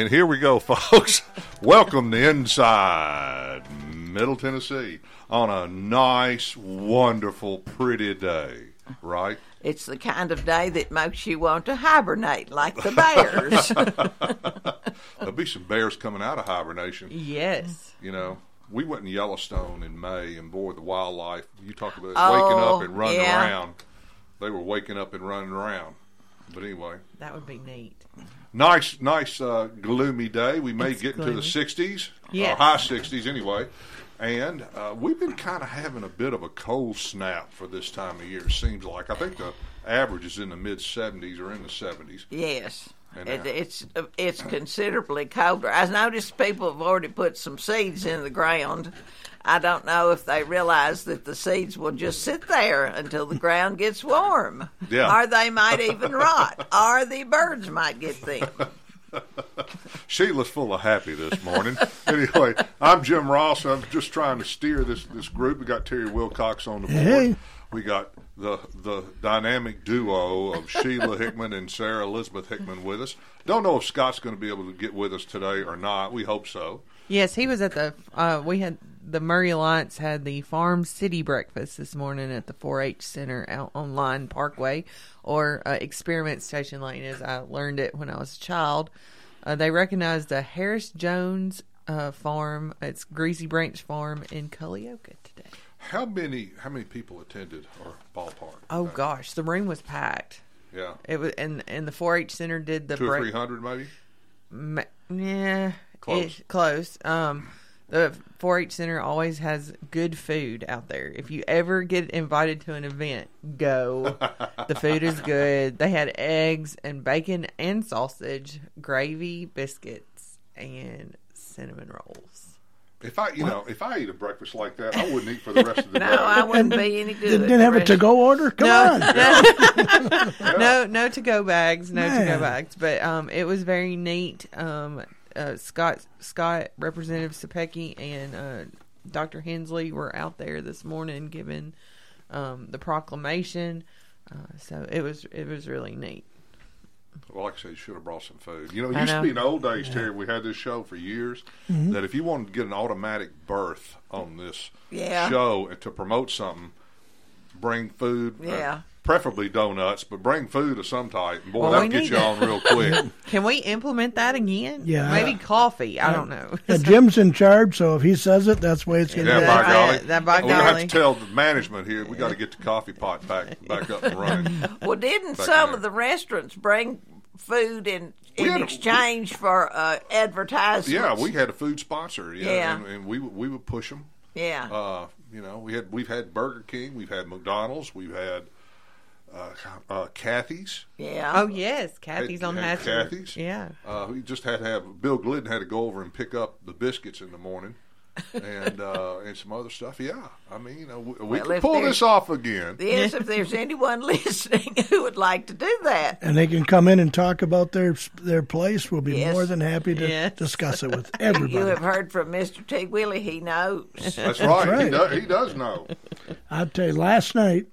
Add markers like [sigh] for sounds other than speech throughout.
And here we go, [laughs] folks. Welcome to Inside Middle Tennessee on a nice, wonderful, pretty day, right? It's the kind of day that makes you want to hibernate like the bears. [laughs] [laughs] There'll be some bears coming out of hibernation. Yes. You know, we went in Yellowstone in May, and boy, the wildlife, you talk about Oh, waking up and running yeah. around. They were waking up and running around. But anyway, That would be neat. Nice, nice, uh, gloomy day. We may It's get into the 60s, Yes. or high 60s anyway. And uh, we've been kind of having a bit of a cold snap for this time of year. Seems like I think the average is in the mid 70s or in the 70s. yes. And, uh, it's it's considerably colder. I noticed people have already put some seeds in the ground. I don't know if they realize that the seeds will just sit there until the ground gets warm. Yeah. Or they might even rot. Or the birds might get them. [laughs] Sheila's full of happy this morning. anyway, I'm Jim Ross. I'm just trying to steer this this group. We got Terry Wilcox on the board. Hey. We got the the dynamic duo of Sheila Hickman and Sarah Elizabeth Hickman with us. Don't know if Scott's going to be able to get with us today or not. We hope so. Yes, he was at the. Uh, we had the Maury Alliance had the Farm City breakfast this morning at the 4-H Center out on Line Parkway, or uh, Experiment Station Lane, as I learned it when I was a child. Uh, they recognized the Harris Jones uh, farm. It's Greasy Branch Farm in Culleoka today. How many how many people attended our ballpark? Oh gosh, the room was packed. Yeah, It was, and and the 4-H Center did the two or break- three hundred maybe. Ma- yeah, Close. ish, close. Um, the 4-H Center always has good food out there. If you ever get invited to an event, go. [laughs] the food is good. They had eggs and bacon and sausage, gravy, biscuits, and cinnamon rolls. If I you know if I eat a breakfast like that, I wouldn't eat for the rest of the [laughs] No, day. No, I wouldn't be any good. Didn't, didn't have a to go order? Come on. [laughs] no, no to go bags, no to-go bags. But um, it was very neat. Um, uh, Scott, Scott, Representative Cepicky, and uh, Dr. Hensley were out there this morning giving um, the proclamation. Uh, so it was it was really neat. Well, like I said, you should have brought some food. You know, it I used to be in the old days, Terry. We had this show for years. Mm-hmm. That if you wanted to get an automatic berth on this Yeah. show and to promote something, bring food. uh, Yeah. Preferably donuts, but bring food of some type. And boy, Well, that'll get you that. on real quick. [laughs] Can we implement that again? Yeah. maybe coffee. I don't know. Uh, [laughs] Jim's in charge, so if he says it, that's the way it's going to yeah, be. by That- golly. that by golly. We're have to tell the management here we got to get the coffee pot back back up and running. [laughs] Well, didn't Back some there. of the restaurants bring food in in had a- exchange for uh, advertisements? yeah, we had a food sponsor. Yeah, Yeah. And, and we would- we would push them. yeah. Uh, you know, we had we've had Burger King, we've had McDonald's, we've had uh, uh, Kathy's. yeah. Oh yes, Kathy's Had- on had Hatcher. Kathy's? Yeah. Uh, we just had to have Bill Glidden had to go over and pick up the biscuits in the morning, and [laughs] uh, and some other stuff. Yeah, I mean, you know, we, we can pull this off again. Yes, if there's anyone [laughs] listening who would like to do that. And they can come in and talk about their their place. We'll be Yes. more than happy to Yes. discuss it with [laughs] everybody. You have heard from Mr. T. Willie, he knows. That's right. He, right. does, he does know. I'll tell you, last night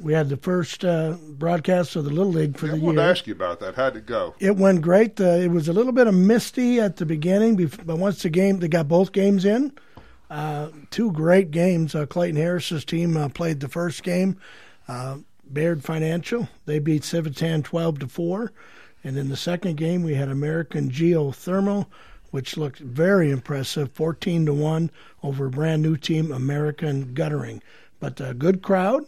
we had the first uh, broadcast of the Little League for I the wanted to year. ask you about that. How'd it go? It went great. Uh, it was a little bit of misty at the beginning, but once the game, they got both games in. Uh, two great games. Uh, Clayton Harris's team uh, played the first game. Uh, Baird Financial they beat Civitan twelve to four, and in the second game we had American Geothermal, which looked very impressive, fourteen to one over a brand new team, American Guttering. But a good crowd,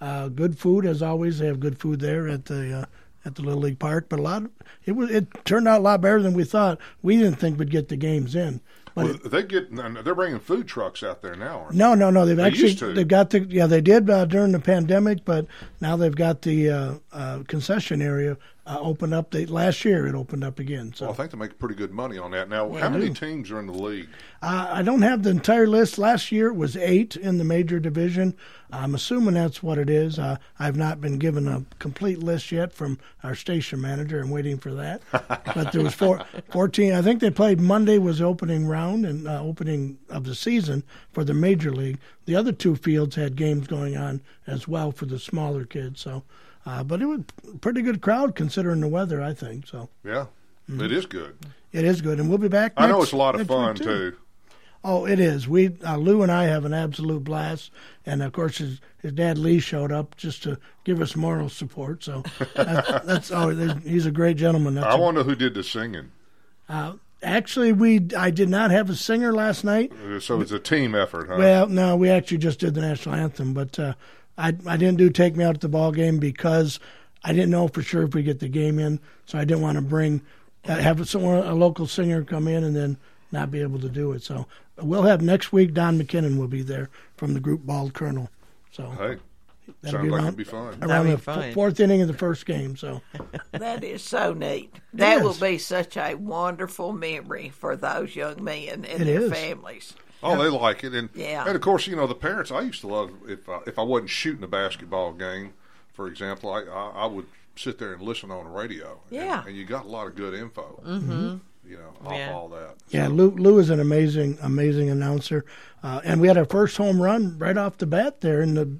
uh, good food as always. They have good food there at the uh, at the Little League Park. But a lot, of, it was it turned out a lot better than we thought. We didn't think we'd get the games in. But Well, it- they get they're bringing food trucks out there now. Aren't no, no, no. They've They actually they've got the yeah they did uh, during the pandemic, but now they've got the uh, uh, concession area uh, opened up. They, last year it opened up again. So Well, I think they make pretty good money on that. Now, how many teams are in the league? Uh, I don't have the entire list. Last year it was eight in the major division. I'm assuming that's what it is. Uh, I've not been given a complete list yet from our station manager. I'm waiting for that. [laughs] but there was four, 14. I think they played Monday was the opening round and uh, opening of the season for the major league. The other two fields had games going on as well for the smaller kids. So, uh, but it was a pretty good crowd considering the weather. I think so. Yeah, Mm-hmm. it is good. it is good, and we'll be back. I know it's a lot of fun week, too. Oh, it is. We uh, Lou and I have an absolute blast, and of course his his dad Lee showed up just to give us moral support. So [laughs] that's, that's oh, he's a great gentleman. That's I a- wonder who did the singing. actually we I did not have a singer last night. Uh, So it's a team effort, huh? Well, no, we actually just did the national anthem, but uh, I I didn't do take me out at the ball game because I didn't know for sure if we get the game in, so I didn't want to bring uh, have someone a local singer come in and then not be able to do it. So we'll have next week. Don McKinnon will be there from the group Bald Colonel. So hey, that'll sounds be like around, it'd be fun. That'd around be the fun. f- fourth inning of the first game. So [laughs] That is so neat. That will be such a wonderful memory for those young men and It their is. families. Oh, they like it, and Yeah. and of course, you know the parents. I used to love if I, if I wasn't shooting a basketball game, for example, I I, I would sit there and listen on the radio. Yeah. and, you got a lot of good info. Mm-hmm. You know, off Yeah. all that. yeah, Lou Lou is an amazing amazing announcer, uh, and we had our first home run right off the bat there in the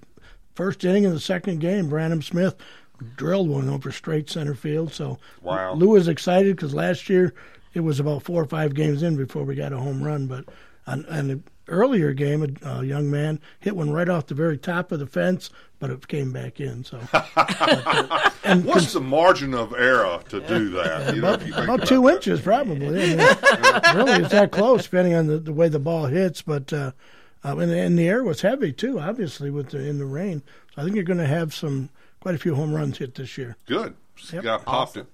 first inning of the second game. Brandon Smith drilled one over straight center field. So Wow. Lou was excited because last year it was about four or five games in before we got a home run. But on, on the earlier game, a, a young man hit one right off the very top of the fence, but it came back in. So [laughs] and What's the margin of error to do that? You know, if you think about about two that. inches, probably. I mean, [laughs] really, it's that close, depending on the, the way the ball hits. But uh, uh, and, and the air was heavy too, obviously, with the in the rain. So I think you're going to have some quite a few home runs hit this year. Good. Yep. Guy popped it.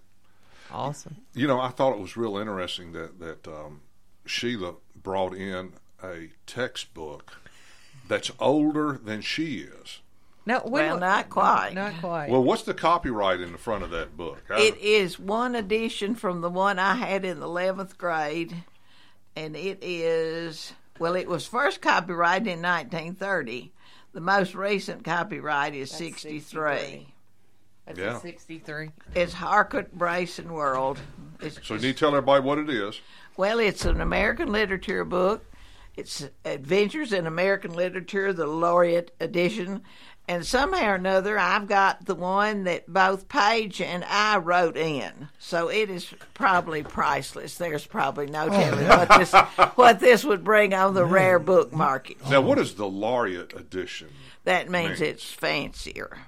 Awesome. You know, I thought it was real interesting that that um, Sheila brought in a textbook that's older than she is. No, we Well, don't- quite. Not quite. Well, what's the copyright in the front of that book? I- It is one edition from the one I had in the 11th grade, and it is, well, it was first copyrighted in 1930. The most recent copyright is 63. That's Yeah. 63. It's Harcourt Brace and World. It's so you need to tell everybody what it is. Well, it's an American literature book. It's Adventures in American Literature, the Laureate edition. And somehow or another, I've got the one that both Paige and I wrote in. So it is probably priceless. There's probably no oh, telling what this what this would bring on the rare book market. Now, what is the laureate edition? That means Man. it's fancier.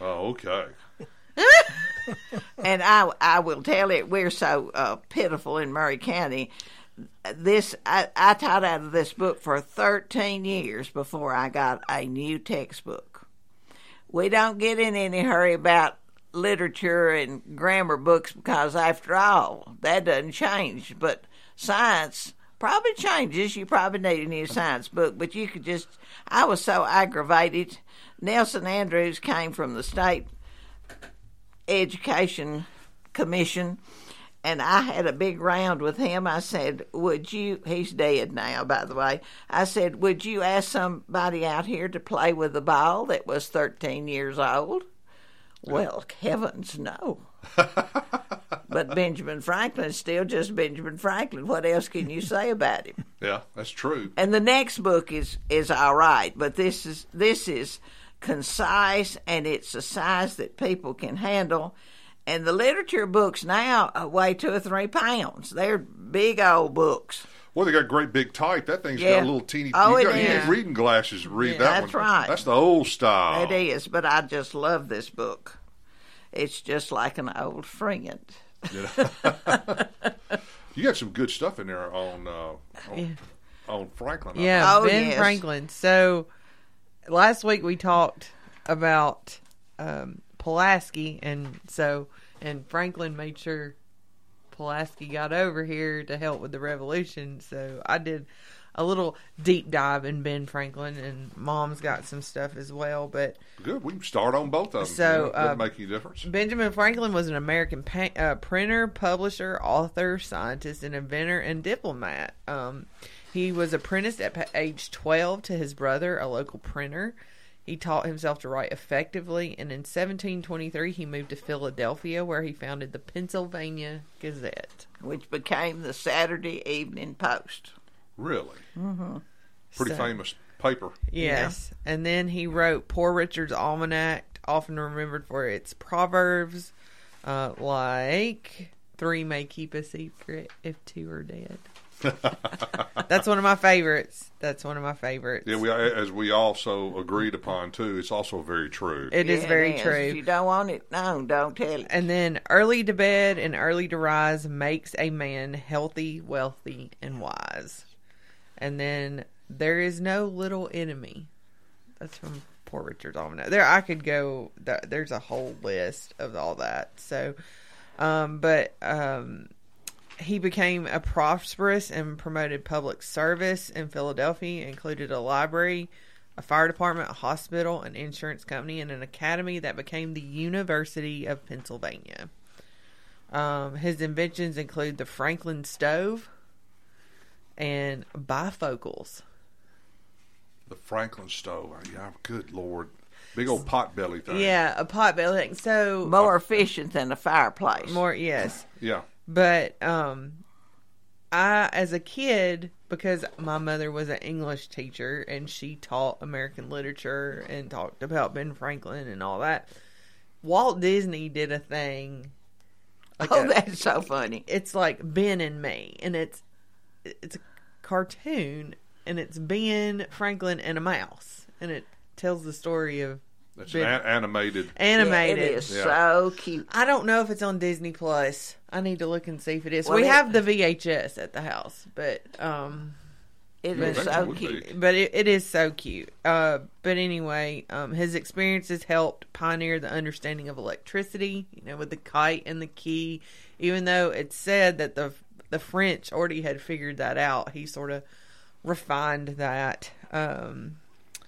Oh, okay. [laughs] and I, I will tell it, we're so uh, pitiful in Maury County. This I, I taught out of this book for 13 years before I got a new textbook. We don't get in any hurry about literature and grammar books because, after all, that doesn't change. But science probably changes. You probably need a new science book, but you could just. I was so aggravated. Nelson Andrews came from the state education commission and I had a big round with him. I said, Would you, he's dead now, by the way. I said, Would you ask somebody out here to play with a ball that was 13 years old? Well, heavens, no. [laughs] but Benjamin Franklin's still just Benjamin Franklin. What else can you say about him? [laughs] Yeah, that's true. And the next book is is all right, but this is this is concise and it's a size that people can handle. And the literature books now uh, weigh two or three pounds. They're big old books. Well, they got great big type. That thing's got a little teeny. Oh, you, it got, you need reading glasses to read Yeah. that That's one. right. That's the old style. It is, but I just love this book. It's just like an old friend. [laughs] You got some good stuff in there on uh, on, on Franklin. I Yeah, Oh, Ben yes. Franklin. So last week we talked about um, Pulaski, and so and Franklin made sure Pulaski got over here to help with the revolution. So I did a little deep dive in Ben Franklin, and Mom's got some stuff as well. But. Good. We can start on both of them. So, You doesn't uh, make any difference. Benjamin Franklin was an American pa- uh, printer, publisher, author, scientist, and inventor and diplomat. Um, he was apprenticed at age 12 to his brother, a local printer. He taught himself to write effectively, and in 1723 he moved to Philadelphia, where he founded the Pennsylvania Gazette. which became the Saturday Evening Post. Really. Mm-hmm. Pretty So- famous paper. Yes. And then he wrote Poor Richard's Almanac, often remembered for its proverbs uh, like three may keep a secret if two are dead. [laughs] That's one of my favorites. That's one of my favorites. Yeah, we as we also agreed upon too. It's also very true. It is Yeah, very it true. If you don't want it known, don't tell it. And then early to bed and early to rise makes a man healthy, wealthy, and wise. And then there is no little enemy. That's from Poor Richard's Almanac. There, I could go. There's a whole list of all that. So, um, but um, he became a prosperous and promoted public service in Philadelphia. Included a library, a fire department, a hospital, an insurance company, and an academy that became the University of Pennsylvania. Um, his inventions include the Franklin stove and bifocals. The Franklin stove. Yeah, good lord, big old pot belly thing. Yeah, a pot belly. thing. So More efficient than a fireplace. more, yes. yeah. But um I as a kid because my mother was an English teacher and she taught American literature and talked about Ben Franklin and all that. Walt Disney did a thing like oh, a- that's so funny. it's like Ben and me and it's it's a cartoon and it's Ben Franklin and a mouse and it tells the story of It's Ben- an animated. animated. Yeah, it is Yeah. so cute. I don't know if it's on Disney Plus. I need to look and see if it is. Well, we it- have the VHS at the house, but um, It Yeah, is that so would be. cute. but it, it is so cute. Uh, but anyway, um, his experiences helped pioneer the understanding of electricity. You know, with the kite and the key. Even though it's said that the the French already had figured that out, he sort of refined that. Um,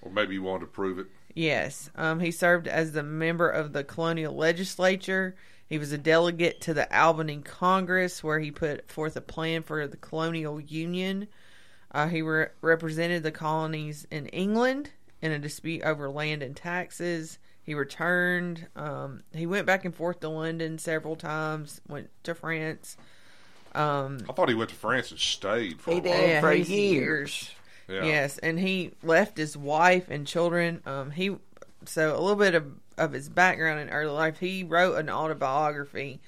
Or maybe you wanted to prove it. Yes. Um, he served as the member of the colonial legislature. He was a delegate to the Albany Congress, where he put forth a plan for the colonial union. Uh, he re- represented the colonies in England in a dispute over land and taxes. He returned. Um, he went back and forth to London several times. Went to France. Um, I thought he went to France and stayed for He a while. did. for he's years. Yeah. Yes, and he left his wife and children. Um, he so a little bit of, of his background in early life. He wrote an autobiography.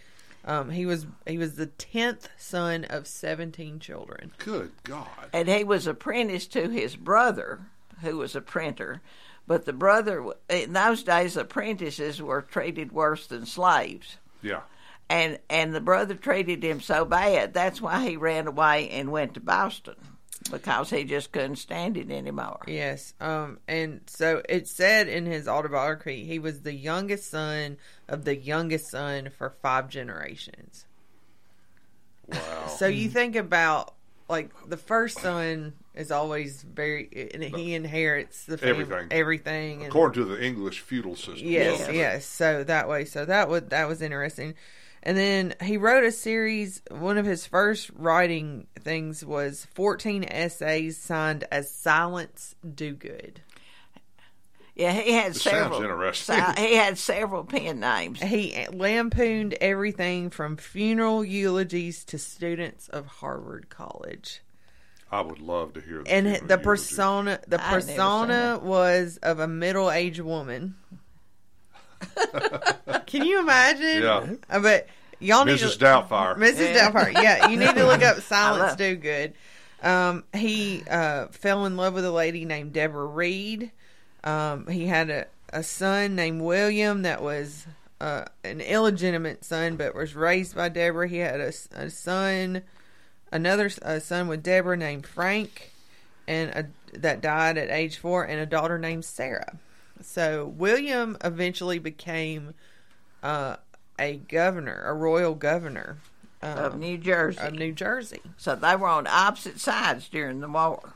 Um, he was he was the tenth son of seventeen children. Good God. And he was apprenticed to his brother, who was a printer. But the brother, in those days, apprentices were treated worse than slaves. Yeah. And and the brother treated him so bad, that's why he ran away and went to Boston because he just couldn't stand it anymore. Yes, um, and so it said in his autobiography he was the youngest son of the youngest son for five generations. Wow. So you think about like the first son is always very, and he inherits the fam- Everything. everything, and According to the English feudal system. Yes, Yes. yes. So that way, so that would that was interesting. And then he wrote a series. One of his first writing things was fourteen essays signed as "Silence Dogood." Yeah, he had This several. sounds interesting. so- he had several pen names. He lampooned everything from funeral eulogies to students of Harvard College. I would love to hear the And funeral the eulogy. persona, the I've never seen persona was of a middle-aged woman. [laughs] Can you imagine? Yeah. Uh, but y'all need Mrs. to, Doubtfire. Mrs. Yeah. Doubtfire. Yeah, you need to look up [laughs] Silence Dogood. Um, he uh, fell in love with a lady named Deborah Read. Um, he had a, a son named William that was uh, an illegitimate son, but was raised by Deborah. He had a son, another s- a son with Deborah named Frank, and a, that died at age four, and a daughter named Sarah. So William eventually became uh, a governor, a royal governor of New Jersey. of New Jersey. so they were on opposite sides during the war,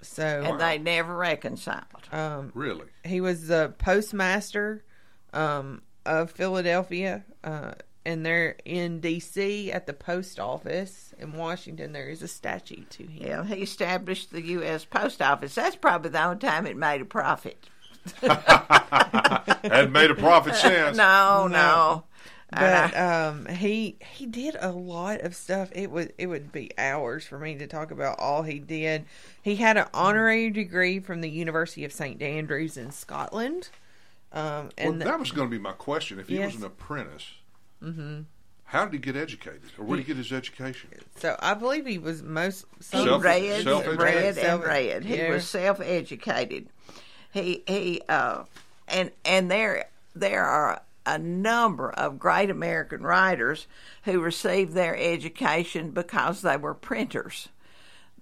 So and they never reconciled. um, Really? he was the postmaster um, of Philadelphia, uh, and they're in D.C. at the post office in Washington. There is a statue to him. Yeah, he established the U.S. Post Office. That's probably the only time it made a profit. [laughs] Hadn't made a profit [laughs] since. No, no. But Uh, um, he he did a lot of stuff. It would it would be hours for me to talk about all he did. He had an honorary degree from the University of St Andrews in Scotland. Um, Well, and that was going to be my question. If he Yes. was an apprentice, How did he get educated, or where did he get his education? So I believe he was most. He Self- read, self-educated? read, and read. He yeah. was self-educated. He he uh, and and there there are a number of great American writers who received their education because they were printers.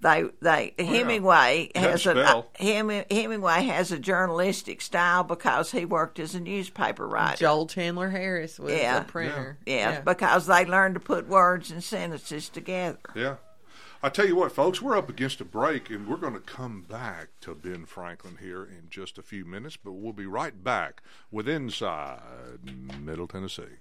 They they Hemingway has a a Hemingway has a journalistic style because he worked as a newspaper writer. Joel Chandler Harris was Yeah. a printer. yeah, because they learned to put words and sentences together. Yeah. I tell you what, folks, we're up against a break, and we're going to come back to Ben Franklin here in just a few minutes, but we'll be right back with Inside Middle Tennessee.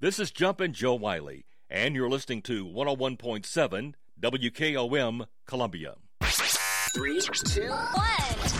This is Jumpin' Joe Wiley, and you're listening to 101.7 WKOM Columbia. Three, two, one.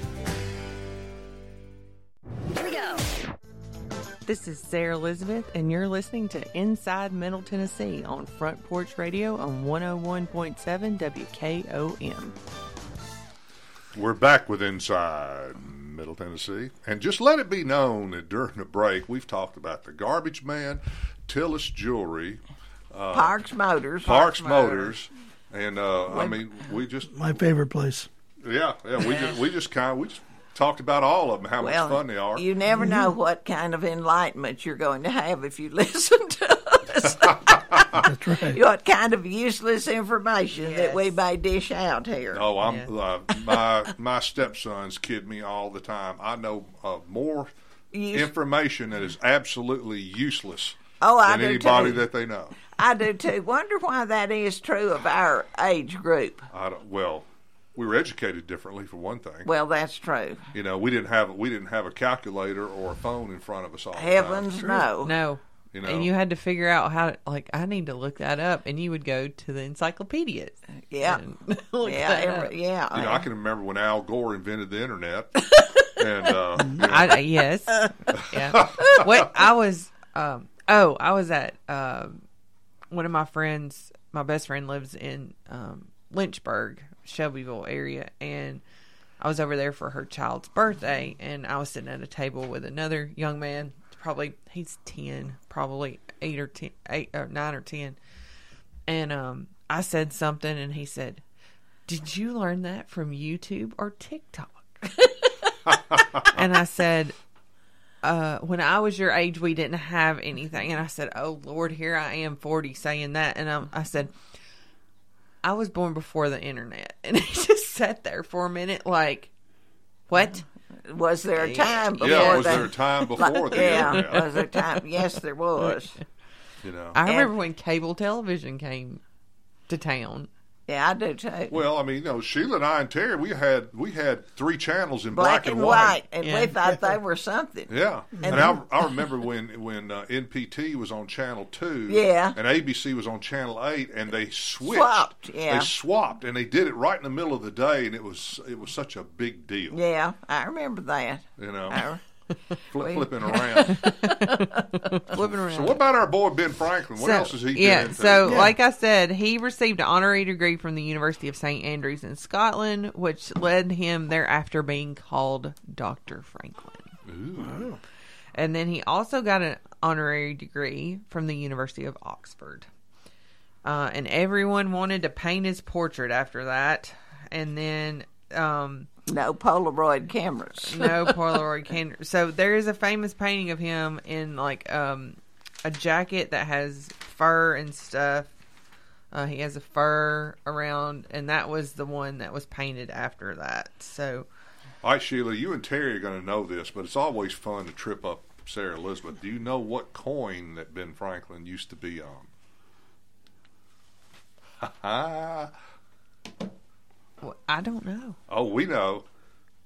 This is Sarah Elizabeth, and you're listening to Inside Middle Tennessee on Front Porch Radio on 101.7 WKOM. We're back with Inside Middle Tennessee. And just let it be known that during the break, we've talked about the Garbage Man, Tillis Jewelry, uh, Parks Motors. Parks, Parks Motors. And uh, I mean, we just, My favorite place. yeah, yeah, we just, we just kind of, we just talked about all of them, how well, much fun they are. You never know what kind of enlightenment you're going to have if you [laughs] listen to useless. That's right. what kind of useless information that we may dish out here? Oh, I'm uh, my my stepsons kid me all the time. I know uh, more Use- information that is absolutely useless Oh, I do anybody too. that they know. I do too. Wonder why that is true of our age group. I don't, well, we were educated differently for one thing. Well, that's true. You know, we didn't have we didn't have a calculator or a phone in front of us all. Heavens, the time. no. No. You know, And you had to figure out how to, like, I need to look that up. And you would go to the encyclopedias. Yeah. [laughs] Yeah, every- yeah. You know, I can remember when Al Gore invented the internet. [laughs] and uh, you know, I, yes. [laughs] Yeah. What I was, um, oh, I was at um, one of my friends. My best friend lives in um, Lynchburg, Shelbyville area, and I was over there for her child's birthday, and I was sitting at a table with another young man. Probably he's ten, probably eight or ten, eight or nine or ten, and um, I said something, and he said, "Did you learn that from YouTube or TikTok?" [laughs] and I said, uh, when I was your age, we didn't have anything. And I said, oh, Lord, here I am, 40, saying that. And um, I said, I was born before the internet. And [laughs] he just sat there for a minute like, what? Was there a time before Yeah, was that? there a time before the yeah, internet? was there a time? Yes, there [laughs] was. you know. I remember when cable television came to town. Yeah, I do too. Well, I mean, you know, Sheila and I and Terry, we had we had three channels in Black, black, and white, and we thought they [laughs] were something. Yeah, And and, then- I, I remember when when uh, NPT was on channel two, Yeah. and ABC was on channel eight, and they switched. Swapped, yeah. They swapped, and they did it right in the middle of the day, and it was it was such a big deal. Yeah, I remember that. You know, I- Flip, flipping [laughs] around. Flipping around. So, what about our boy Ben Franklin? What So- else is he yeah, so like I said, he received an honorary degree from the University of St Andrews in Scotland, which led him thereafter being called Dr. Franklin. Ooh. And then he also got an honorary degree from the University of Oxford. Uh, and everyone wanted to paint his portrait after that. And then um, no Polaroid cameras. no Polaroid camera. So there is a famous painting of him in like um, a jacket that has fur and stuff. Uh, he has a fur around, and that was the one that was painted after that. So All right, Sheila, you and Terry are going to know this, but it's always fun to trip up Sarah Elizabeth. Do you know what coin that Ben Franklin used to be on? [laughs] Ha ha. Wh- I don't know. Oh, we know.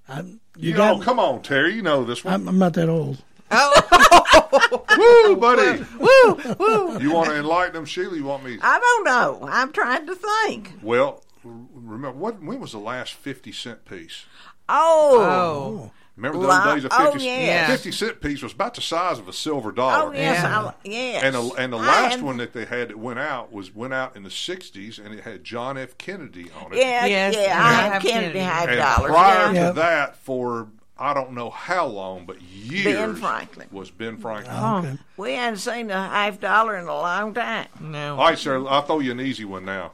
I'm, You, you know, come on, Terry. You know this one. I'm, I'm not that old. Oh. [laughs] Woo, buddy. woo, woo. You want to enlighten them, Sheila? You want me? I don't know. I'm trying to think. Well, remember what? When was the last fifty cent piece? Oh, Oh, Remember those La- days of oh, fifty? yes. Fifty cent piece was about the size of a silver oh dollar. yes, Yeah. Yes. And the, and the last had- one that they had that went out was went out in the '60s, and it had John F. Kennedy on it. Yeah, Yes, yeah. I I have Kennedy Kennedy. half and dollars. prior yeah. to that, for I don't know how long, but years, ben Franklin. was Ben Franklin. Oh, okay. We hadn't seen a half dollar in a long time. no. All right, sir. I'll throw you an easy one now.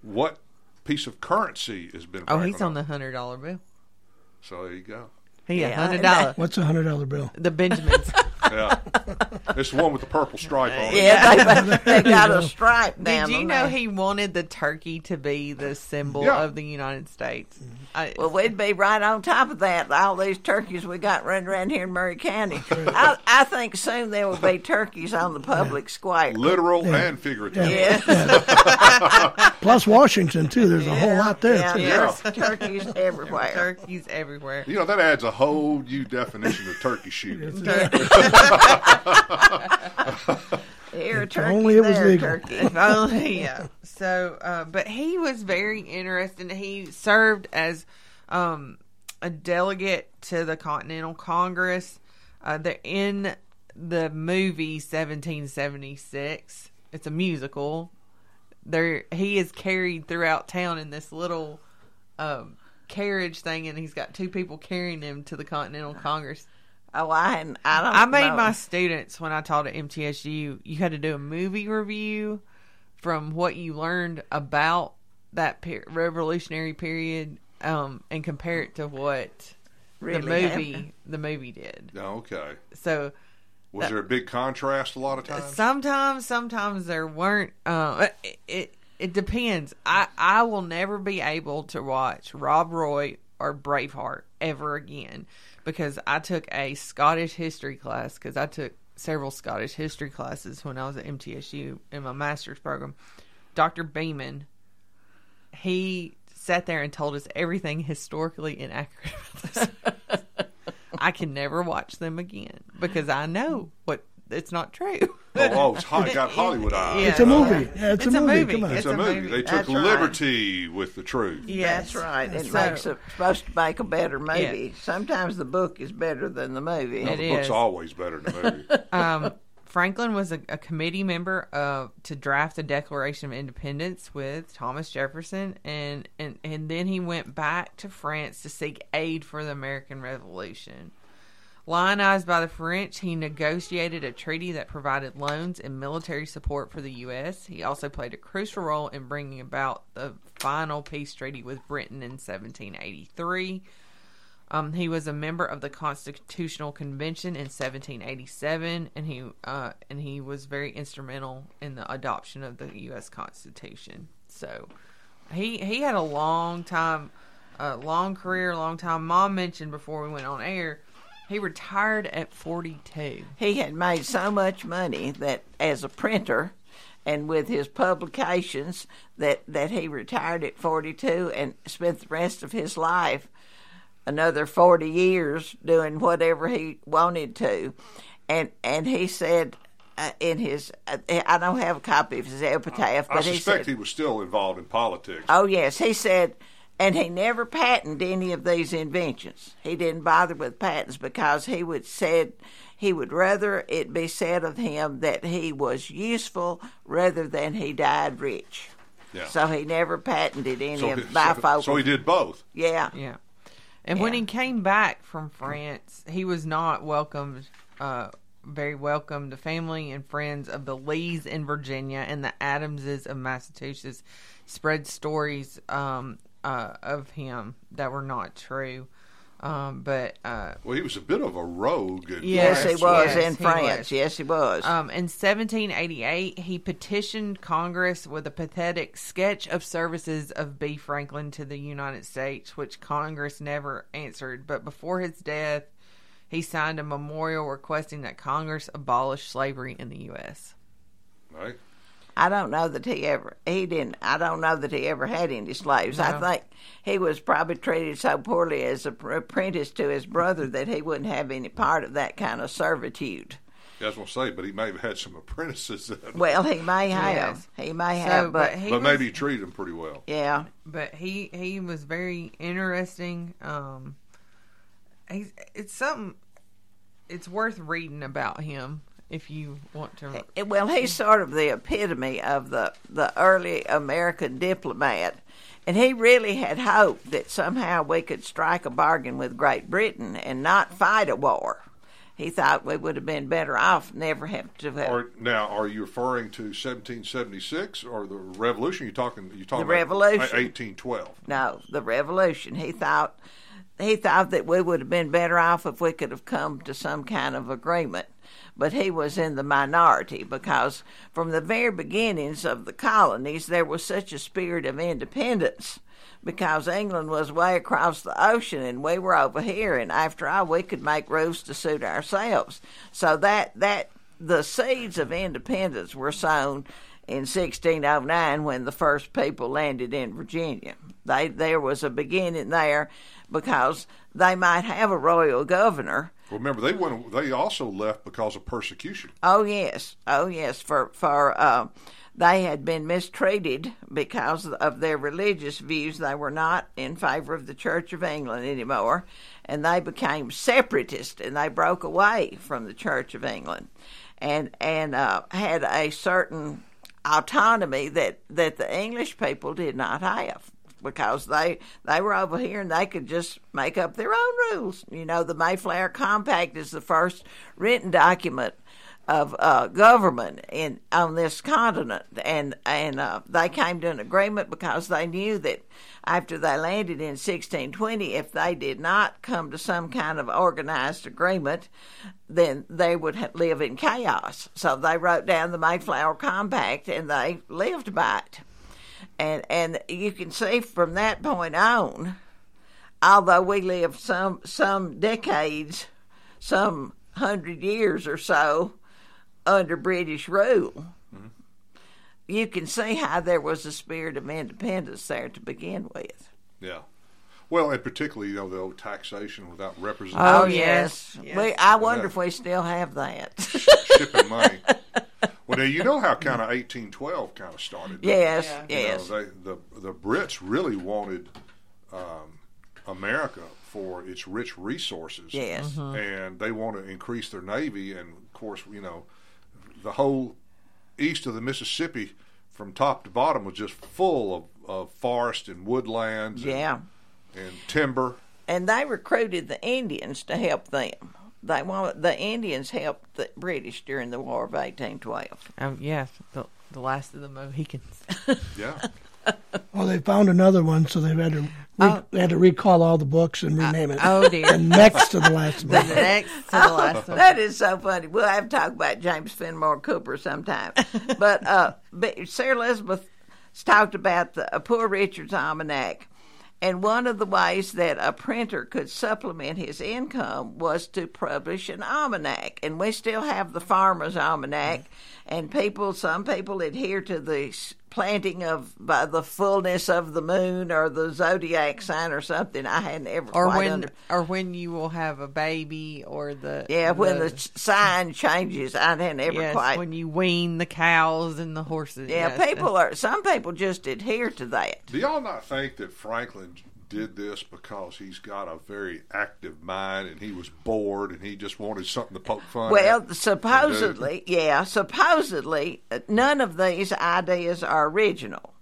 What piece of currency has Ben? Oh, Franklin he's on the hundred dollar bill. So there you go. He Yeah, hundred and dollar. What's a hundred dollar bill? The Benjamins. [laughs] Yeah, it's the one with the purple stripe on it. Yeah, they, they [laughs] got a stripe down. Did you on know there. he wanted the turkey to be the symbol Yeah. of the United States? Mm-hmm. I, Well, we'd be right on top of that. All these turkeys we got running around here in Maury County. I, I think soon there will be turkeys on the public square. Literal and figurative. Yeah, [laughs] Plus Washington too. There's a whole lot there. yeah, too. there's turkeys [laughs] everywhere. turkeys everywhere. You know that adds a whole new definition of turkey shooting. [laughs] Here, If turkey, only it was there, legal. turkey. If only, yeah. So, uh, but he was very interesting. He served as um, a delegate to the Continental Congress. Uh, they're in the movie 1776. It's a musical. There, he is carried throughout town in this little um, carriage thing, and he's got two people carrying him to the Continental Congress. Oh, I hadn't. I don't. I made know. my students when I taught at MTSU. You had to do a movie review from what you learned about that per- revolutionary period, um, and compare it to what Really the movie happened. the movie did. Oh, okay. So Was there a big contrast a lot of times? Sometimes, sometimes there weren't. Uh, it, it it depends. I I will never be able to watch Rob Roy or Braveheart ever again because I took a Scottish history class because I took several Scottish history classes when I was at MTSU in my master's program. Dr. Beeman, he sat there and told us everything historically inaccurate. [laughs] I can never watch them again because I know what it's not true. Oh, oh it's hot, got Hollywood eyes. It's a movie. Yeah, it's, It's a a movie. movie. Come on. It's, a movie. They took That's right. liberty with the truth. That's right. It So- makes it supposed to make a better movie. Sometimes the book is better than the movie. No, the book's always better than the movie. [laughs] [laughs] um, Franklin was a, a committee member of to draft the Declaration of Independence with Thomas Jefferson, and, and and then he went back to France to seek aid for the American Revolution. Lionized by the French, he negotiated a treaty that provided loans and military support for the U.S. He also played a crucial role in bringing about the final peace treaty with Britain in 1783. Um, he was a member of the Constitutional Convention in 1787, and he uh, and he was very instrumental in the adoption of the U.S. Constitution. So, he he had a long time, a long career, long time. Mom mentioned before we went on air, he retired at 42. He had made so much money that as a printer and with his publications that, that he retired at 42 and spent the rest of his life another 40 years doing whatever he wanted to. And and he said uh, in his uh, I don't have a copy of his epitaph, I but he suspect said he was still involved in politics. Oh yes, he said, and he never patented any of these inventions. He didn't bother with patents because he would said he would rather it be said of him that he was useful rather than he died rich. Yeah. So he never patented any So of he- so- bifocal. so he did both. Yeah. Yeah. And when he came back from France, he was not welcomed, uh, very welcome. The family and friends of the Lees in Virginia and the Adamses of Massachusetts spread stories um, uh, of him that were not true. Um, but uh, Well, he was a bit of a rogue. in Yes, he France, was wasn't in he France. was. Yes, he was. Um, in 1788, he petitioned Congress with a pathetic sketch of services of B. Franklin to the United States, which Congress never answered. But before his death, he signed a memorial requesting that Congress abolish slavery in the U.S. Right. I don't know that he ever he didn't. I don't know that he ever had any slaves. I think he was probably treated so poorly as a pr- apprentice to his brother [laughs] that he wouldn't have any part of that kind of servitude. Yeah, I was going to say, but he may have had some apprentices. That, [laughs] Well, he may have. Yes. He may So, have, but, but but was- maybe he treated them pretty well. yeah. but he he was very interesting. Um, he's it's something. It's worth reading about him if you want to. Eh, Well, he's sort of the epitome of the the early American diplomat, and he really had hoped that somehow we could strike a bargain with Great Britain and not fight a war. He thought we would have been better off never have to have Or now, are you referring to 1776 or the Revolution? You talking? You talking The Revolution. 1812. No, the revolution. He thought he thought that we would have been better off if we could have come to some kind of agreement. But he was in the minority because from the very beginnings of the colonies there was such a spirit of independence because England was way across the ocean and we were over here and after all we could make rules to suit ourselves. So that that the seeds of independence were sown in 1609 when the first people landed in Virginia. They there was a beginning there because they might have a royal governor. Well, remember they went. They also left because of persecution. Oh yes, oh yes, for for uh, they had been mistreated because of their religious views. They were not in favor of the Church of England anymore, and they became separatist and they broke away from the Church of England, and and uh, had a certain autonomy that that the English people did not have because they they were over here and they could just make up their own rules. You know, the Mayflower Compact is the first written document of uh, government in on this continent, and and uh, they came to an agreement because they knew that after they landed in 1620, if they did not come to some kind of organized agreement, then they would live in chaos. So they wrote down the Mayflower Compact, and they lived by it. And and you can see from that point on, although we lived some some decades, some hundred years or so under British rule, you can see how there was a spirit of independence there to begin with. Yeah. Well, and particularly, you know, the old taxation without representation. Oh, oh yes, we, I wonder if we still have that. shipping money. [laughs] Well, now you know how kind of 1812 kind of started. don't you? Yes, You know, yes. they, the the Brits really wanted um, America for its rich resources. Yes. Mhm. and they want to increase their navy, and of course, you know, the whole east of the Mississippi, from top to bottom, was just full of, of forest and woodlands. and- Yeah. and timber. and they recruited the Indians to help them. They wanted the Indians helped the British during the War of 1812. Oh yes, the the last of the Mohicans. [laughs] Yeah. Well, they found another one, so they had to re- Oh. they had to recall all the books and rename it. oh, dear. And next to the last [laughs] The one. next to the last [laughs] one. That is so funny. We'll have to talk about James Fenimore Cooper sometime. but, uh, but Sarah Elizabeth talked about the uh, Poor Richard's Almanac. And one of the ways that a printer could supplement his income was to publish an almanac. And we still have the Farmer's Almanac. And people, some people adhere to the s- planting of by the fullness of the moon or the zodiac sign or something. I hadn't ever Or quite when, under, or when you will have a baby, or the yeah, when the sign changes, I didn't ever yes, quite. when you wean the cows and the horses. yeah, yes. people are. Some people just adhere to that. Do y'all not think that Franklin did this because he's got a very active mind and he was bored and he just wanted something to poke fun Well, at? supposedly, yeah, supposedly, uh, none of these ideas are original.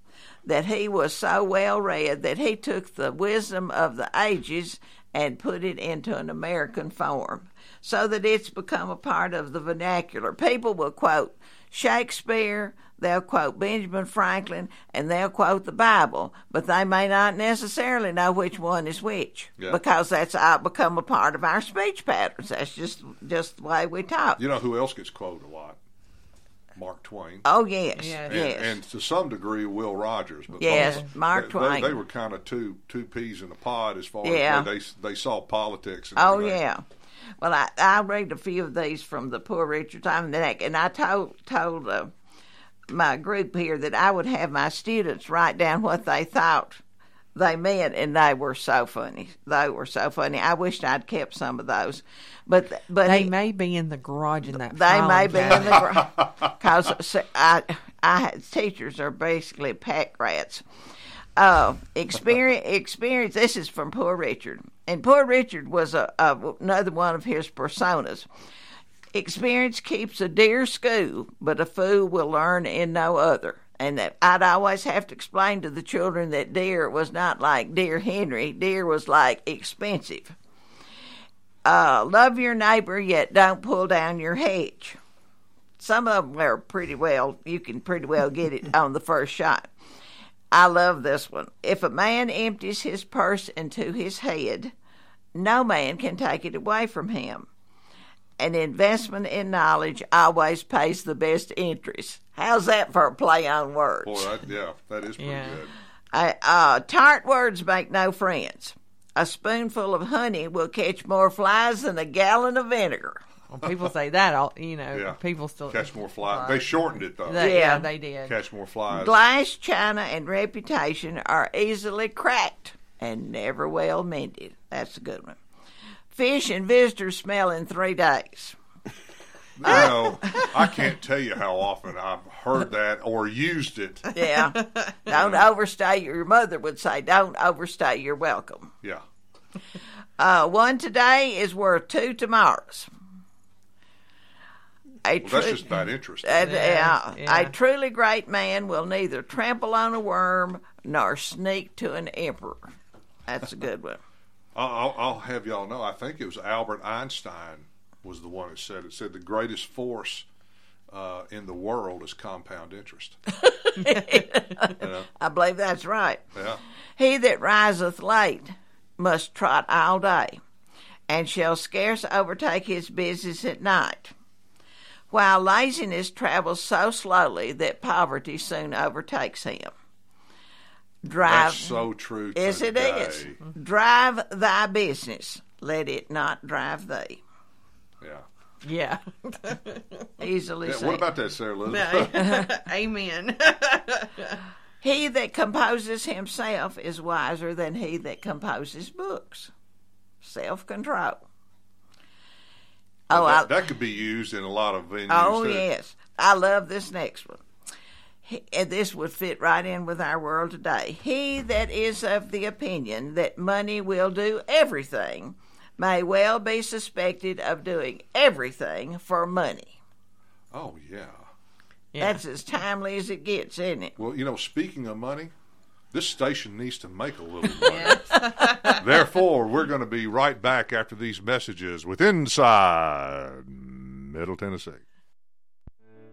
That he was so well read that he took the wisdom of the ages and put it into an American form so that it's become a part of the vernacular. People will quote Shakespeare, they'll quote Benjamin Franklin, and they'll quote the Bible, but they may not necessarily know which one is which Yeah. because that's become a part of our speech patterns. That's just just the way we talk. You know who else gets quoted a lot? Mark Twain. Oh yes, Yes. And, yes. and to some degree, Will Rogers. But Yes, both- Mark they, Twain. They, they were kind of two two peas in a pod as far Yeah. as they, they they saw politics. And Oh everything. yeah. Well, I I read a few of these from the Poor Richard's Almanac, and I told told uh, my group here that I would have my students write down what they thought they meant, and they were so funny. They were so funny. I wished I'd kept some of those, but but they he- may be in the garage in that. they may be in the garage [laughs] because I I teachers are basically pack rats. Uh, experience [laughs] experience. This is from Poor Richard, and Poor Richard was a, a another one of his personas. Experience keeps a dear school, but a fool will learn in no other. And that I'd always have to explain to the children that dear was not like dear Henry. Dear was like expensive. Uh, love your neighbor, yet don't pull down your hedge. Some of them are pretty well, you can pretty well get it on the first shot. I love this one. If a man empties his purse into his head, no man can take it away from him. An investment in knowledge always pays the best interest. How's that for a play on words? Boy, that, yeah, that is pretty Yeah. good. I, uh, tart words make no friends. A spoonful of honey will catch more flies than a gallon of vinegar. Well, people say that, all you know. Yeah. People still Catch more flies. They shortened it though. They- yeah, they did. Catch more flies. Glass, china, and reputation are easily cracked and never well mended. That's a good one. Fish and visitors smell in three days. You know, I can't tell you how often I've heard that or used it. Yeah. don't overstay. Your mother would say, don't overstay your welcome. Yeah. Uh, one today is worth two tomorrows. A Well, that's just not interesting. Uh, yeah, yeah. A truly great man will neither trample on a worm nor sneak to an emperor. That's a good one. I'll, I'll, I'll have y'all know. I think it was Albert Einstein was the one that said it. Said the greatest force uh, in the world is compound interest. [laughs] I believe that's right. Yeah. He that riseth late must trot all day, and shall scarce overtake his business at night. While laziness travels so slowly that poverty soon overtakes him. Drive That's so true. Yes, it today. is. Drive thy business, let it not drive thee. Yeah. Yeah. [laughs] Easily Yeah, said. what about that, Sarah Elizabeth? [laughs] Amen. [laughs] He that composes himself is wiser than he that composes books. Self control. Oh, that, I, that could be used in a lot of venues. oh too. yes. I love this next one. He, and this would fit right in with our world today. He that is of the opinion that money will do everything may well be suspected of doing everything for money. Oh yeah. That's as timely as it gets, isn't it? Well, you know, speaking of money, this station needs to make a little money. [laughs] Therefore, we're going to be right back after these messages with Inside Middle Tennessee.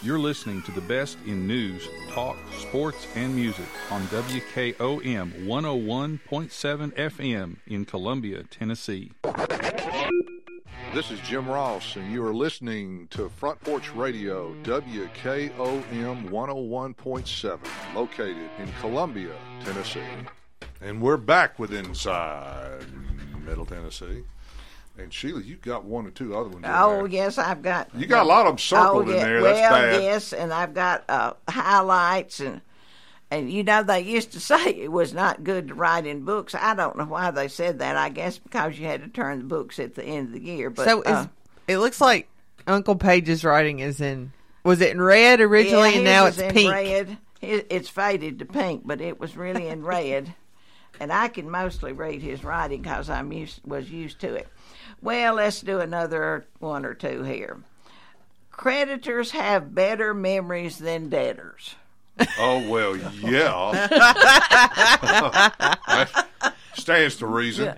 You're listening to the best in news, talk, sports, and music on WKOM 101.7 FM in Columbia, Tennessee. This is Jim Ross, and you are listening to Front Porch Radio, WKOM 101.7, located in Columbia, Tennessee. And we're back with Inside Middle Tennessee. And Sheila, you got one or two other ones. in Oh there. yes, I've got. You got a lot of 'em circled oh, in yeah. there. Well, That's bad. yes, and I've got uh, highlights and and you know they used to [laughs] say it was not good to write in books. I don't know why they said that. I guess because you had to turn the books at the end of the year. But so uh, it looks like Uncle Page's writing is in. Was it in red originally, Yeah, and now it's in pink? Red. It's faded to pink, but it was really in red. And I can mostly read his writing because I'm used was used to it. Well, let's do another one or two here. Creditors have better memories than debtors. Oh well, yeah. [laughs] That stands to reason.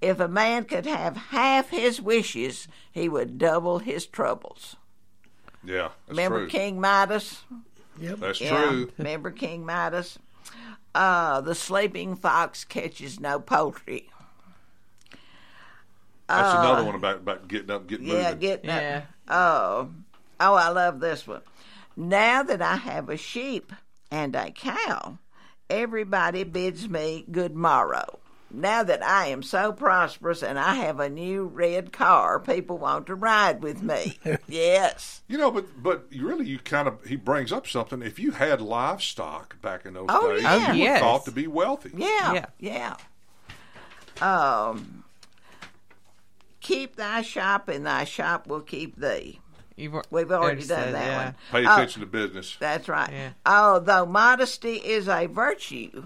If a man could have half his wishes, he would double his troubles. Yeah, that's Remember true. King Midas? Yep. That's Yeah, true. Remember King Midas? Uh, the sleeping fox catches no poultry. That's Uh, another one about about getting up, getting Yeah, moving. getting up. Oh, oh, I love this one. Now that I have a sheep and a cow, everybody bids me good morrow. Now that I am so prosperous and I have a new red car, people want to ride with me. [laughs] yes. You know, but but you really, you kind of he brings up something. If you had livestock back in those Oh, days, yeah. you Oh, were yes. thought to be wealthy. Yeah, yeah. Um, keep thy shop, and thy shop will keep thee. You've, We've already already done said, that yeah. one. Pay Oh, attention to business. That's right. Yeah. Although modesty is a virtue,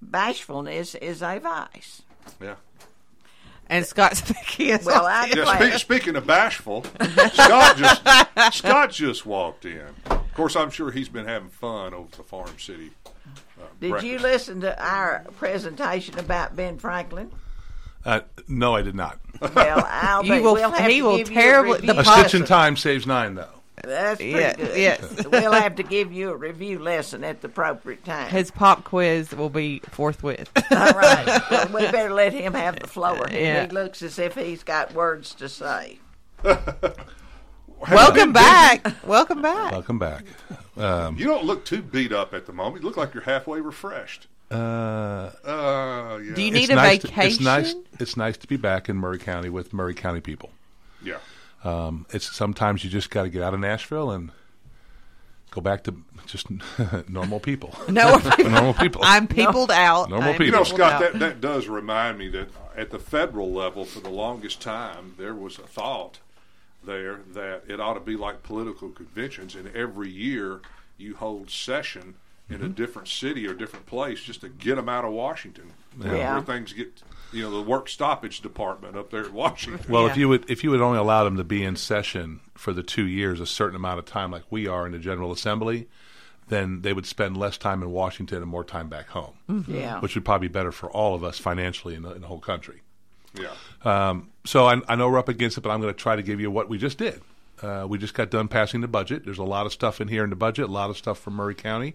bashfulness is a vice. Yeah. And Scott's [laughs] Cepicky is Well, I. Yeah, spe- speaking of bashful, Scott just [laughs] Scott just walked in. Of course, I'm sure he's been having fun over the Farm City. Uh, Did you listen to our presentation about Ben Franklin? Uh, no, I did not. Well, I'll You be, will- we'll have he to will give you a terribly- review. the A stitch in time saves nine, though. That's pretty Yeah, good. yes. [laughs] we'll have to give you a review lesson at the appropriate time. His pop quiz will be forthwith. [laughs] All right. Well, we better let him have the floor. Yeah. He looks as if he's got words to say. Welcome back. Welcome back. Welcome back. Um, You don't look too beat up at the moment. You look like you're halfway refreshed. Uh, Uh, yeah. Do you need it's a nice to- vacation? it's nice. It's nice to be back in Maury County with Maury County people. Yeah. Um, it's sometimes you just got to get out of Nashville and go back to just [laughs] normal people. [laughs] No, [laughs] normal people. I'm peopled out. Normal I'm people. You know, Scott, that, that does remind me that at the federal level, for the longest time, there was a thought there that it ought to be like political conventions, and every year you hold session in a different city or different place just to get them out of Washington, where- Yeah. where things get, you know, the work stoppage department up there at Washington. Well, if you would if you would only allow them to be in session for the two years, a certain amount of time, like we are in the General Assembly, then they would spend less time in Washington and more time back home, Yeah. which would probably be better for all of us financially in the, in the whole country. yeah. Um, so I, I know we're up against it, but I'm going to try to give you what we just did. Uh, we just got done passing the budget. There's a lot of stuff in here in the budget, a lot of stuff from Maury County,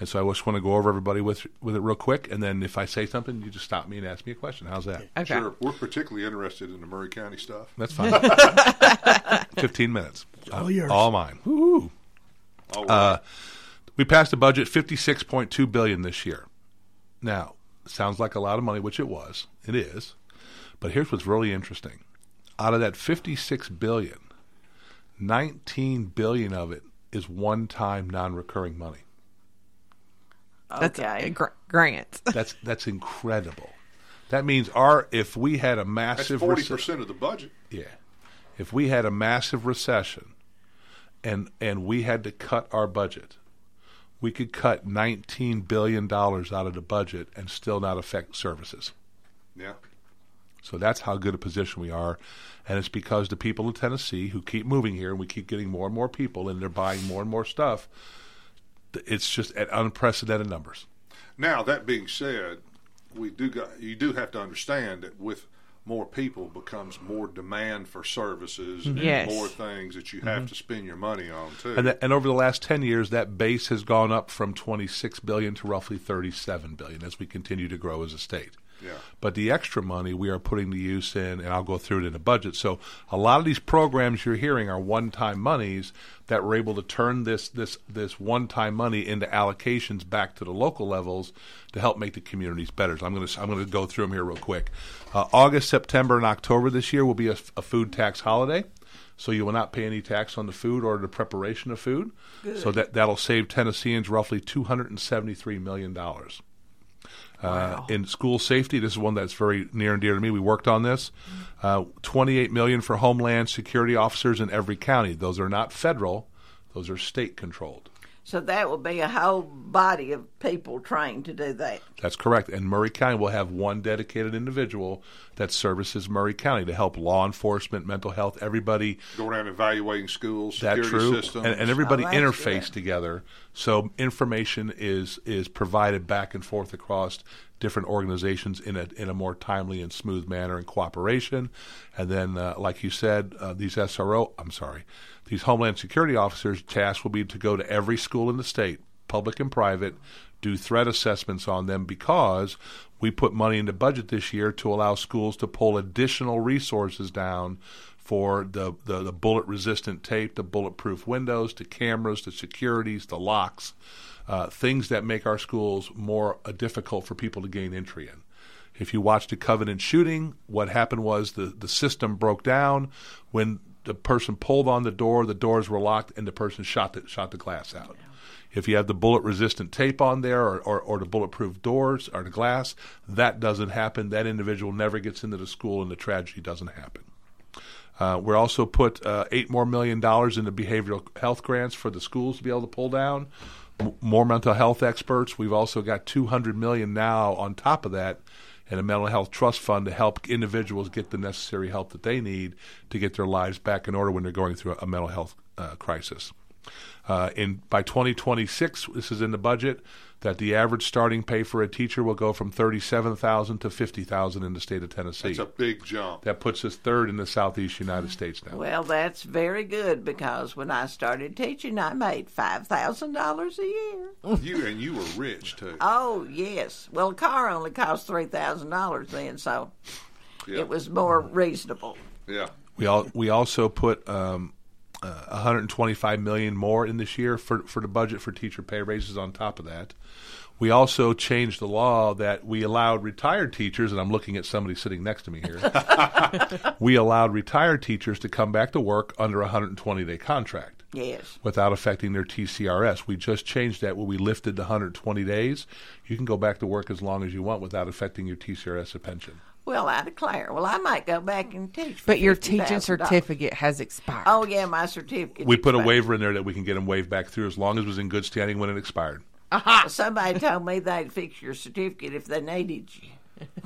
and so I just want to go over everybody with with it real quick. And then if I say something, you just stop me and ask me a question. How's that? Okay. Sure. We're particularly interested in the Maury County stuff. That's fine. [laughs] Fifteen minutes. All yours. All mine. Woo. All Uh, we passed a budget fifty six point two billion this year. Now, sounds like a lot of money, which it was. It is. But here's what's really interesting. Out of that fifty six billion, nineteen billion of it is one time non recurring money. That's Okay. a gr- grant. [laughs] That's that's incredible. That means our if we had a massive forty rece- percent of the budget. Yeah. If we had a massive recession and and we had to cut our budget, we could cut 19 billion dollars out of the budget and still not affect services. Yeah. So that's how good a position we are. And it's because the people in Tennessee who keep moving here and we keep getting more and more people and they're buying more and more stuff. It's just at unprecedented numbers. Now that being said, we do got you do have to understand that with more people becomes more demand for services and Yes. more things that you have mm-hmm. to spend your money on too. And, that, and over the last 10 years, that base has gone up from 26 billion to roughly 37 billion as we continue to grow as a state. Yeah. But the extra money we are putting to use in, and I'll go through it in the budget. So a lot of these programs you're hearing are one-time monies that we're able to turn this this this one-time money into allocations back to the local levels to help make the communities better. So I'm going to I'm going to go through them here real quick. Uh, August, September, and October this year will be a, a food tax holiday. So you will not pay any tax on the food or the preparation of food. So that that'll save Tennesseans roughly two hundred and seventy three million dollars. Uh, in school safety, this is one that's very near and dear to me. We worked on this. Uh, 28 million for Homeland Security officers in every county. Those are not federal; those are state controlled. So that will be a whole body of people trained to do that. That's correct. And Maury County will have one dedicated individual that services Maury County to help law enforcement, mental health, everybody. Go around evaluating schools, That's security true, systems, and, and everybody Oh, interface good. together. So information is is provided back and forth across different organizations in a in a more timely and smooth manner in cooperation. And then, uh, like you said, uh, these SRO, I'm sorry, these Homeland Security officers' task will be to go to every school in the state, public and private, do threat assessments on them because we put money into budget this year to allow schools to pull additional resources down for the, the, the bullet resistant tape, the bulletproof windows, the cameras, the securities, the locks, uh, things that make our schools more uh, difficult for people to gain entry in. If you watched a Covenant shooting, what happened was the, the system broke down when the person pulled on the door, the doors were locked, and the person shot the, shot the glass out. If you have the bullet resistant tape on there or, or, or the bulletproof doors or the glass, that doesn't happen. That individual never gets into the school and the tragedy doesn't happen. Uh, we're also put uh, eight more million dollars into behavioral health grants for the schools to be able to pull down. More mental health experts. We've also got 200 million now on top of that in a mental health trust fund to help individuals get the necessary help that they need to get their lives back in order when they're going through a, a mental health uh, crisis. Uh, in by 2026, this is in the budget that the average starting pay for a teacher will go from 37,000 to 50,000 in the state of Tennessee. That's a big jump. That puts us third in the southeast United States now. Well, that's very good because when I started teaching, I made five thousand dollars a year. You and you were rich too. Oh yes. Well, a car only cost three thousand dollars then, so Yeah. it was more reasonable. Yeah. We all we also put um, uh, 125 million more in this year for for the budget for teacher pay raises on top of that. We also changed the law that we allowed retired teachers, and I'm looking at somebody sitting next to me here. [laughs] we allowed retired teachers to come back to work under a 120 day contract Yes. without affecting their TCRS. We just changed that when we lifted the 120 days. You can go back to work as long as you want without affecting your TCRS or pension. Well, I declare. Well, I might go back and teach. for But your teaching certificate has expired. Oh yeah, my certificate. We put a waiver in there that we can get them waived back through as long as it was in good standing when it expired. Aha! Somebody told me they'd fix your certificate if they needed you.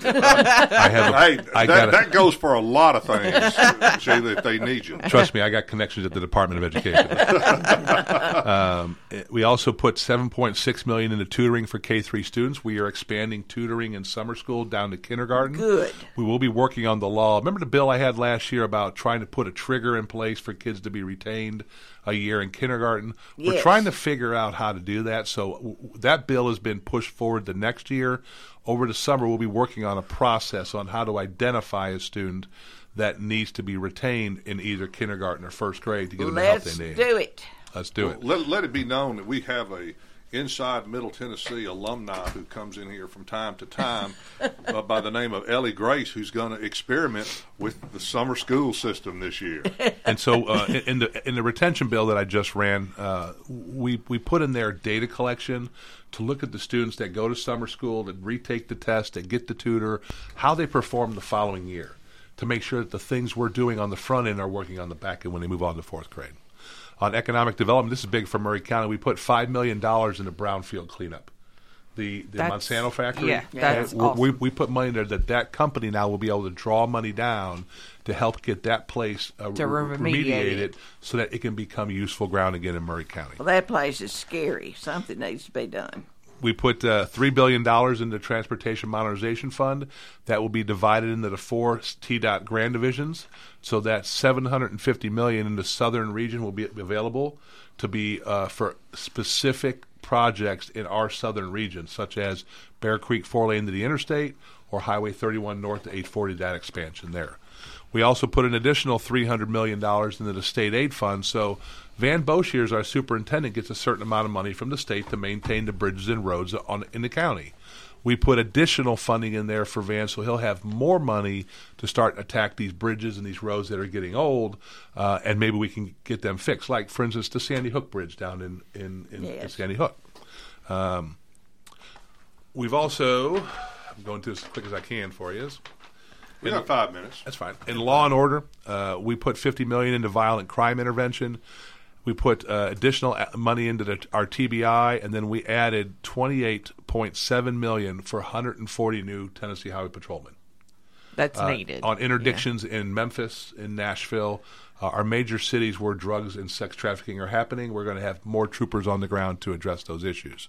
I have a- hey, I that, got a- that goes for a lot of things, Sheila, if they need you. Trust me, I got connections at the Department of Education. [laughs] um, we also put 7.6 million into tutoring for K three students. We are expanding tutoring in summer school down to kindergarten. Good. We will be working on the law. Remember the bill I had last year about trying to put a trigger in place for kids to be retained a year in kindergarten. We're Yes. trying to figure out how to do that. So w- w- that bill has been pushed forward the next year. Over the summer, we'll be working on a process on how to identify a student that needs to be retained in either kindergarten or first grade to get them the help Let's they need. do it. Let's do it. Let, let it be known that we have a inside Middle Tennessee alumni who comes in here from time to time [laughs] uh, by the name of Ellie Grace, who's going to experiment with the summer school system this year. [laughs] and so uh, in, the in the retention bill that I just ran, uh, we we put in there data collection to look at the students that go to summer school, that retake the test, that get the tutor, how they perform the following year, to make sure that the things we're doing on the front end are working on the back end when they move on to fourth grade. On economic development, this is big for Maury County. We put five million dollars into brownfield cleanup. The, the That's- Monsanto factory. yeah, that's we, awesome. we put money there that that company now will be able to draw money down to help get that place uh, To remediate remediate it. it so that it can become useful ground again in Maury County. Well, that place is scary. Something needs to be done. We put uh, three billion dollars in the Transportation Modernization Fund. That will be divided into the four TDOT grand divisions, so that seven hundred and fifty million in the southern region will be available to be uh, for specific projects in our southern region, such as Bear Creek four lane to the interstate or Highway 31 north to 840 that expansion there. We also put an additional $300 million into the state aid fund. So Van Boshiers, our superintendent, gets a certain amount of money from the state to maintain the bridges and roads on, in the county. We put additional funding in there for Van, so he'll have more money to start attack these bridges and these roads that are getting old, uh, and maybe we can get them fixed. Like, for instance, the Sandy Hook Bridge down in in, in, in Sandy Hook. Um, we've also I'm going through this as quick as I can for you. We In- got five minutes. That's fine. In law and order, uh, we put 50 million into violent crime intervention. We put uh, additional money into the, our TBI, and then we added 28.7 million for 140 new Tennessee Highway Patrolmen. That's Uh, needed. on interdictions in Memphis, in Nashville, uh, our major cities where drugs and sex trafficking are happening. We're going to have more troopers on the ground to address those issues.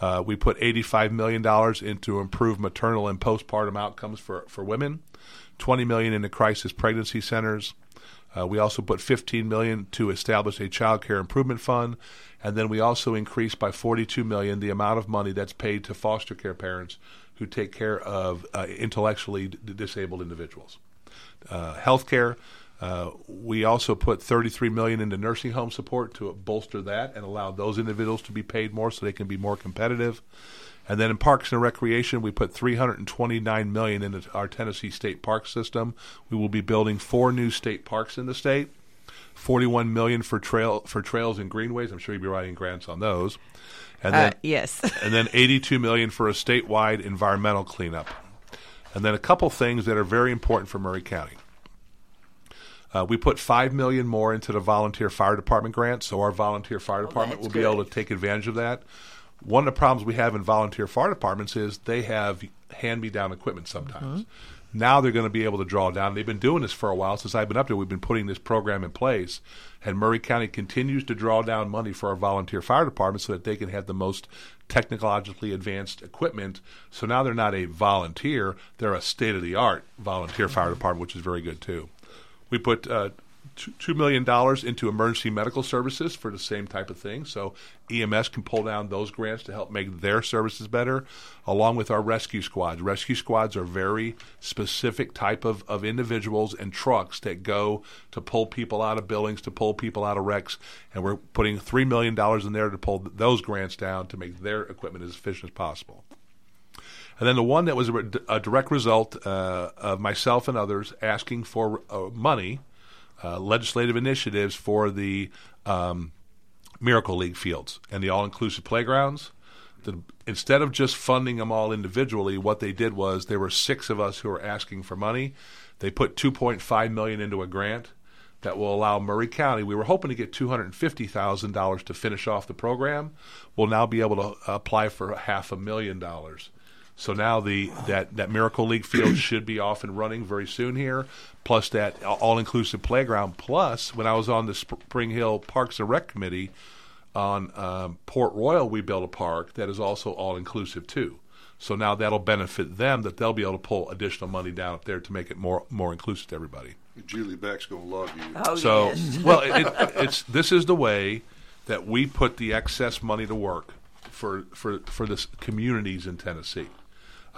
Uh, we put $85 million into improve maternal and postpartum outcomes for, for women, 20 million into crisis pregnancy centers. Uh, we also put 15 million to establish a child care improvement fund, and then we also increased by 42 million the amount of money that's paid to foster care parents who take care of uh, intellectually d- disabled individuals. Uh, healthcare, uh, we also put 33 million into nursing home support to bolster that and allow those individuals to be paid more so they can be more competitive. And then in parks and recreation, we put 329 million into our Tennessee State Park system. We will be building four new state parks in the state. 41 million for trail for trails and greenways. I'm sure you'll be writing grants on those. And Uh, then yes. [laughs] and then 82 million for a statewide environmental cleanup. And then a couple things that are very important for Maury County. Uh, we put five million more into the volunteer fire department grant, so our volunteer fire department will that's be able to take advantage of that. One of the problems we have in volunteer fire departments is they have hand-me-down equipment sometimes. Now they're going to be able to draw down. They've been doing this for a while since I've been up there. We've been putting this program in place, and Maury County continues to draw down money for our volunteer fire department so that they can have the most technologically advanced equipment. So now they're not a volunteer; they're a state-of-the-art volunteer fire department, which is very good too. We put uh, two- million dollars into emergency medical services for the same type of thing, so EMS can pull down those grants to help make their services better, along with our rescue squads. Rescue squads are very specific type of, of individuals and trucks that go to pull people out of buildings, to pull people out of wrecks, and we're putting three million dollars in there to pull those grants down to make their equipment as efficient as possible. And then the one that was a, a direct result uh, of myself and others asking for uh, money, uh, legislative initiatives for the um, Miracle League fields and the all-inclusive playgrounds. The, instead of just funding them all individually, what they did was there were six of us who were asking for money. They put 2.5 million into a grant that will allow Maury County. We were hoping to get two hundred and fifty thousand dollars to finish off the program. We'll now be able to apply for half a million dollars. So now the that that Miracle League field [clears throat] should be off and running very soon here. Plus that all inclusive playground. Plus, when I was on the Spring Hill Parks and Rec Committee on um, Port Royal, we built a park that is also all inclusive too. So now that'll benefit them that they'll be able to pull additional money down up there to make it more more inclusive to everybody. Julie Beck's going to love you. Oh, so, yes. [laughs] well, it, it, it's this is the way that we put the excess money to work for for for the communities in Tennessee.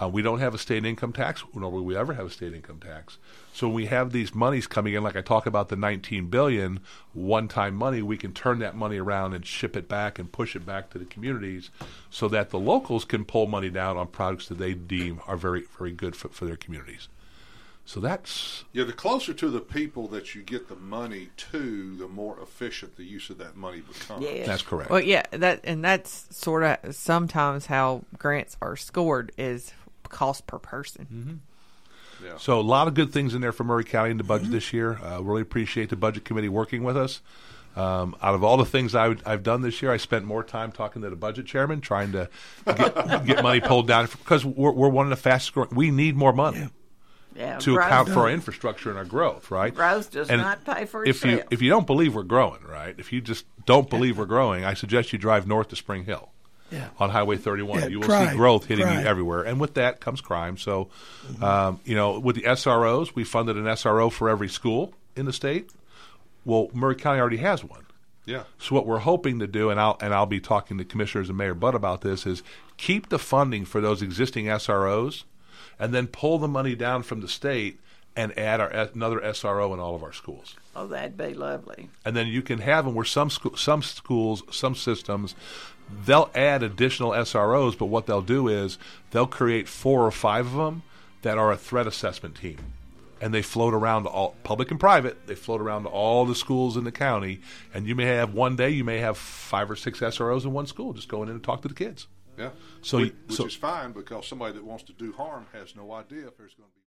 Uh, we don't have a state income tax, nor will we ever have a state income tax. So when we have these monies coming in, like I talk about the 19 billion one-time money, we can turn that money around and ship it back and push it back to the communities, so that the locals can pull money down on products that they deem are very very good for, for their communities. So that's Yeah, the closer to the people that you get the money to, the more efficient the use of that money becomes. Yeah. That's correct. Well, yeah, that and that's sort of sometimes how grants are scored is cost per person. Mm-hmm. So a lot of good things in there for Maury County in the budget this year. Uh, really appreciate the budget committee working with us. Um, out of all the things I would, I've done this year, I spent more time talking to the budget chairman, trying to get, [laughs] get money pulled down because we're, we're one of the fastest growing. We need more money Yeah, to account for our infrastructure and our growth, right? Growth does And not pay for if you itself. if you don't believe we're growing, right? If you just don't believe we're growing, I suggest you drive north to Spring Hill. Yeah. On Highway 31, Yeah, you will crime, see growth hitting crime. you everywhere, and with that comes crime. So, um, you know, with the SROs, we funded an SRO for every school in the state. Well, Maury County already has one. Yeah. So what we're hoping to do, and I'll and I'll be talking to commissioners and Mayor Butt about this, is keep the funding for those existing SROs, and then pull the money down from the state and add our another SRO in all of our schools. Oh, that'd be lovely. And then you can have them where some school, some schools, some systems, they'll add additional SROs, but what they'll do is they'll create four or five of them that are a threat assessment team. And they float around all public and private. They float around all the schools in the county. And you may have one day, you may have five or six SROs in one school just going in and talk to the kids. Yeah. So which, which so- is fine because somebody that wants to do harm has no idea if there's going to be.